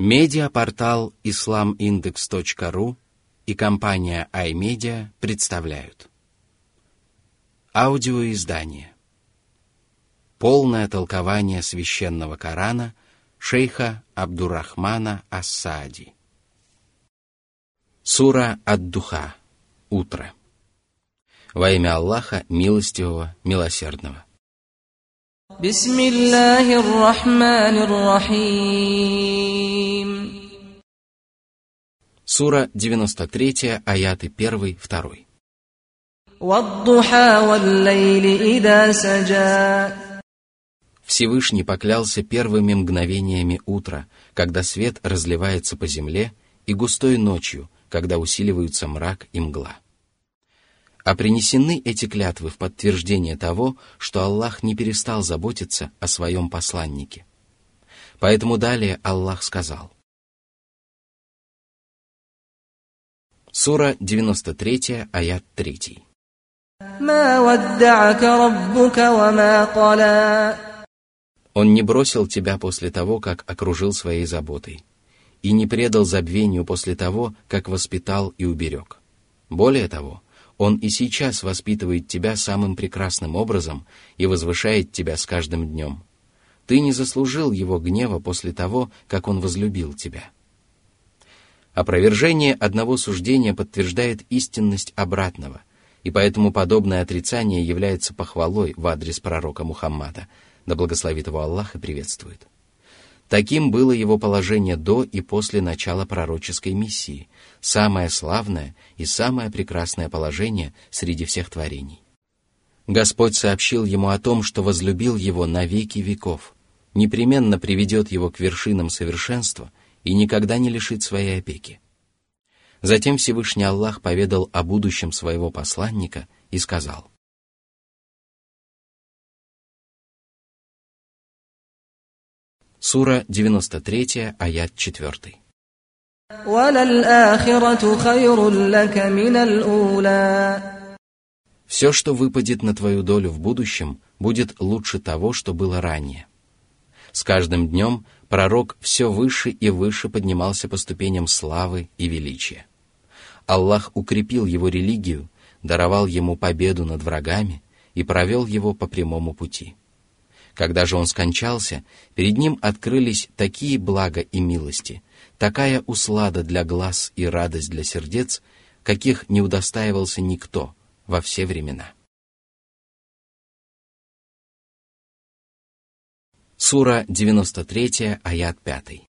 Медиапортал islamindex.ru и компания iMedia представляют. Аудиоиздание. Полное толкование священного Корана шейха Абдурахмана Ассади. Сура Ад-Духа. Утро. Во имя Аллаха, милостивого, милосердного. بسم الله الرحمن الرحيم Сура 93, аяты 1, 2. والضحى والليل إذا سجى Всевышний поклялся первыми мгновениями утра, когда свет разливается по земле, и густой ночью, когда усиливаются мрак и мгла. А принесены эти клятвы в подтверждение того, что Аллах не перестал заботиться о своем посланнике. Поэтому далее Аллах сказал. Сура 93, аят 3. Он не бросил тебя после того, как окружил своей заботой, и не предал забвению после того, как воспитал и уберег. Более того, он и сейчас воспитывает тебя самым прекрасным образом и возвышает тебя с каждым днем. Ты не заслужил Его гнева после того, как Он возлюбил тебя. Опровержение одного суждения подтверждает истинность обратного, и поэтому подобное отрицание является похвалой в адрес пророка Мухаммада, да благословит его Аллах и приветствует. Таким было его положение до и после начала пророческой миссии, самое славное и самое прекрасное положение среди всех творений. Господь сообщил ему о том, что возлюбил его на веки веков, непременно приведет его к вершинам совершенства и никогда не лишит своей опеки. Затем Всевышний Аллах поведал о будущем своего посланника и сказал. Сура 93, аят 4. Все, что выпадет на твою долю в будущем, будет лучше того, что было ранее. С каждым днем пророк все выше и выше поднимался по ступеням славы и величия. Аллах укрепил его религию, даровал ему победу над врагами и провел его по прямому пути. Когда же он скончался, перед ним открылись такие блага и милости, такая услада для глаз и радость для сердец, каких не удостаивался никто во все времена. Сура 93, аят 5.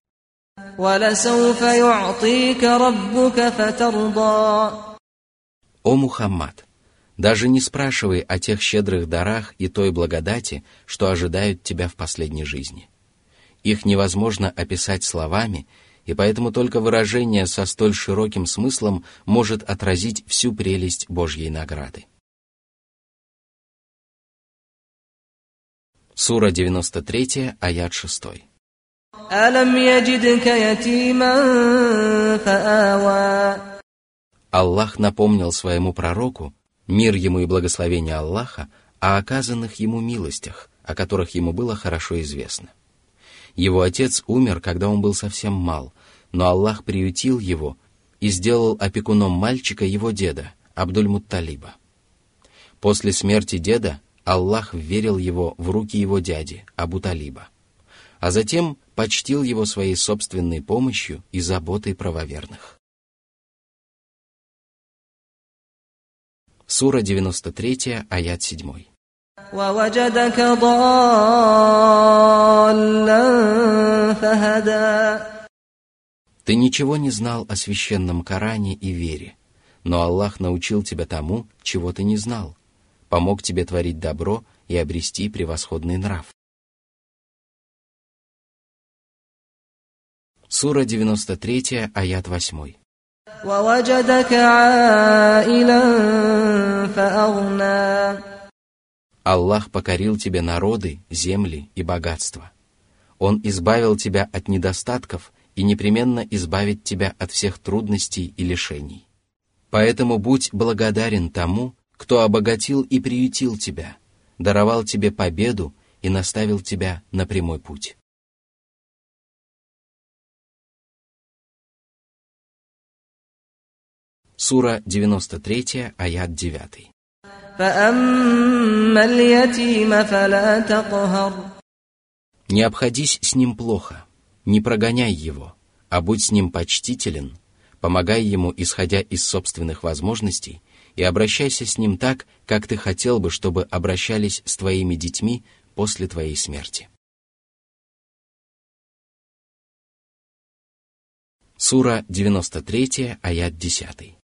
«О Мухаммад, даже не спрашивай о тех щедрых дарах и той благодати, что ожидают тебя в последней жизни. Их невозможно описать словами, и поэтому только выражение со столь широким смыслом может отразить всю прелесть Божьей награды. Сура 93, аят 6. Аллах напомнил своему пророку, мир ему и благословение Аллаха, о оказанных ему милостях, о которых ему было хорошо известно. Его отец умер, когда он был совсем мал, но Аллах приютил его и сделал опекуном мальчика его деда, Абдуль-Мутталиба. После смерти деда Аллах вверил его в руки его дяди, Абу-Талиба, а затем почтил его своей собственной помощью и заботой правоверных. Сура 93, аят 7. Ты ничего не знал о священном Коране и вере, но Аллах научил тебя тому, чего ты не знал, помог тебе творить добро и обрести превосходный нрав. Сура 93, аят 8. Аллах покорил тебе народы, земли и богатства. Он избавил тебя от недостатков и непременно избавит тебя от всех трудностей и лишений. Поэтому будь благодарен тому, кто обогатил и приютил тебя, даровал тебе победу и наставил тебя на прямой путь. Сура 93, аят 9. Не обходись с ним плохо, не прогоняй его, а будь с ним почтителен, помогай ему, исходя из собственных возможностей, и обращайся с ним так, как ты хотел бы, чтобы обращались с твоими детьми после твоей смерти. Сура 93, аят 10.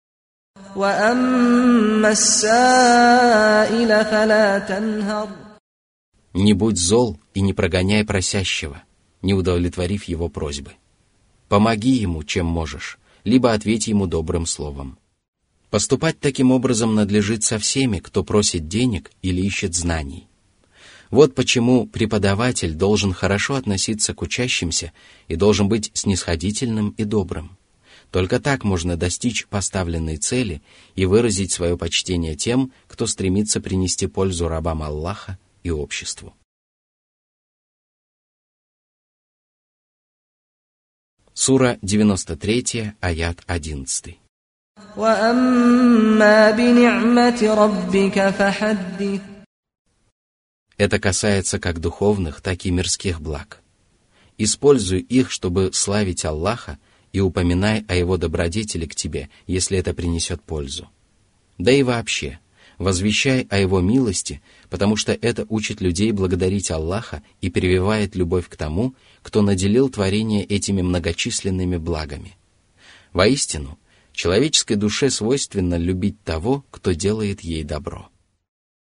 Не будь зол и не прогоняй просящего, не удовлетворив его просьбы. Помоги ему, чем можешь, либо ответь ему добрым словом. Поступать таким образом надлежит со всеми, кто просит денег или ищет знаний. Вот почему преподаватель должен хорошо относиться к учащимся и должен быть снисходительным и добрым. Только так можно достичь поставленной цели и выразить свое почтение тем, кто стремится принести пользу рабам Аллаха и обществу. Сура 93, аят 11. Это касается как духовных, так и мирских благ. Используй их, чтобы славить Аллаха и упоминай о его добродетели к тебе, если это принесет пользу. Да и вообще, возвещай о его милости, потому что это учит людей благодарить Аллаха и прививает любовь к тому, кто наделил творение этими многочисленными благами. Воистину, человеческой душе свойственно любить того, кто делает ей добро.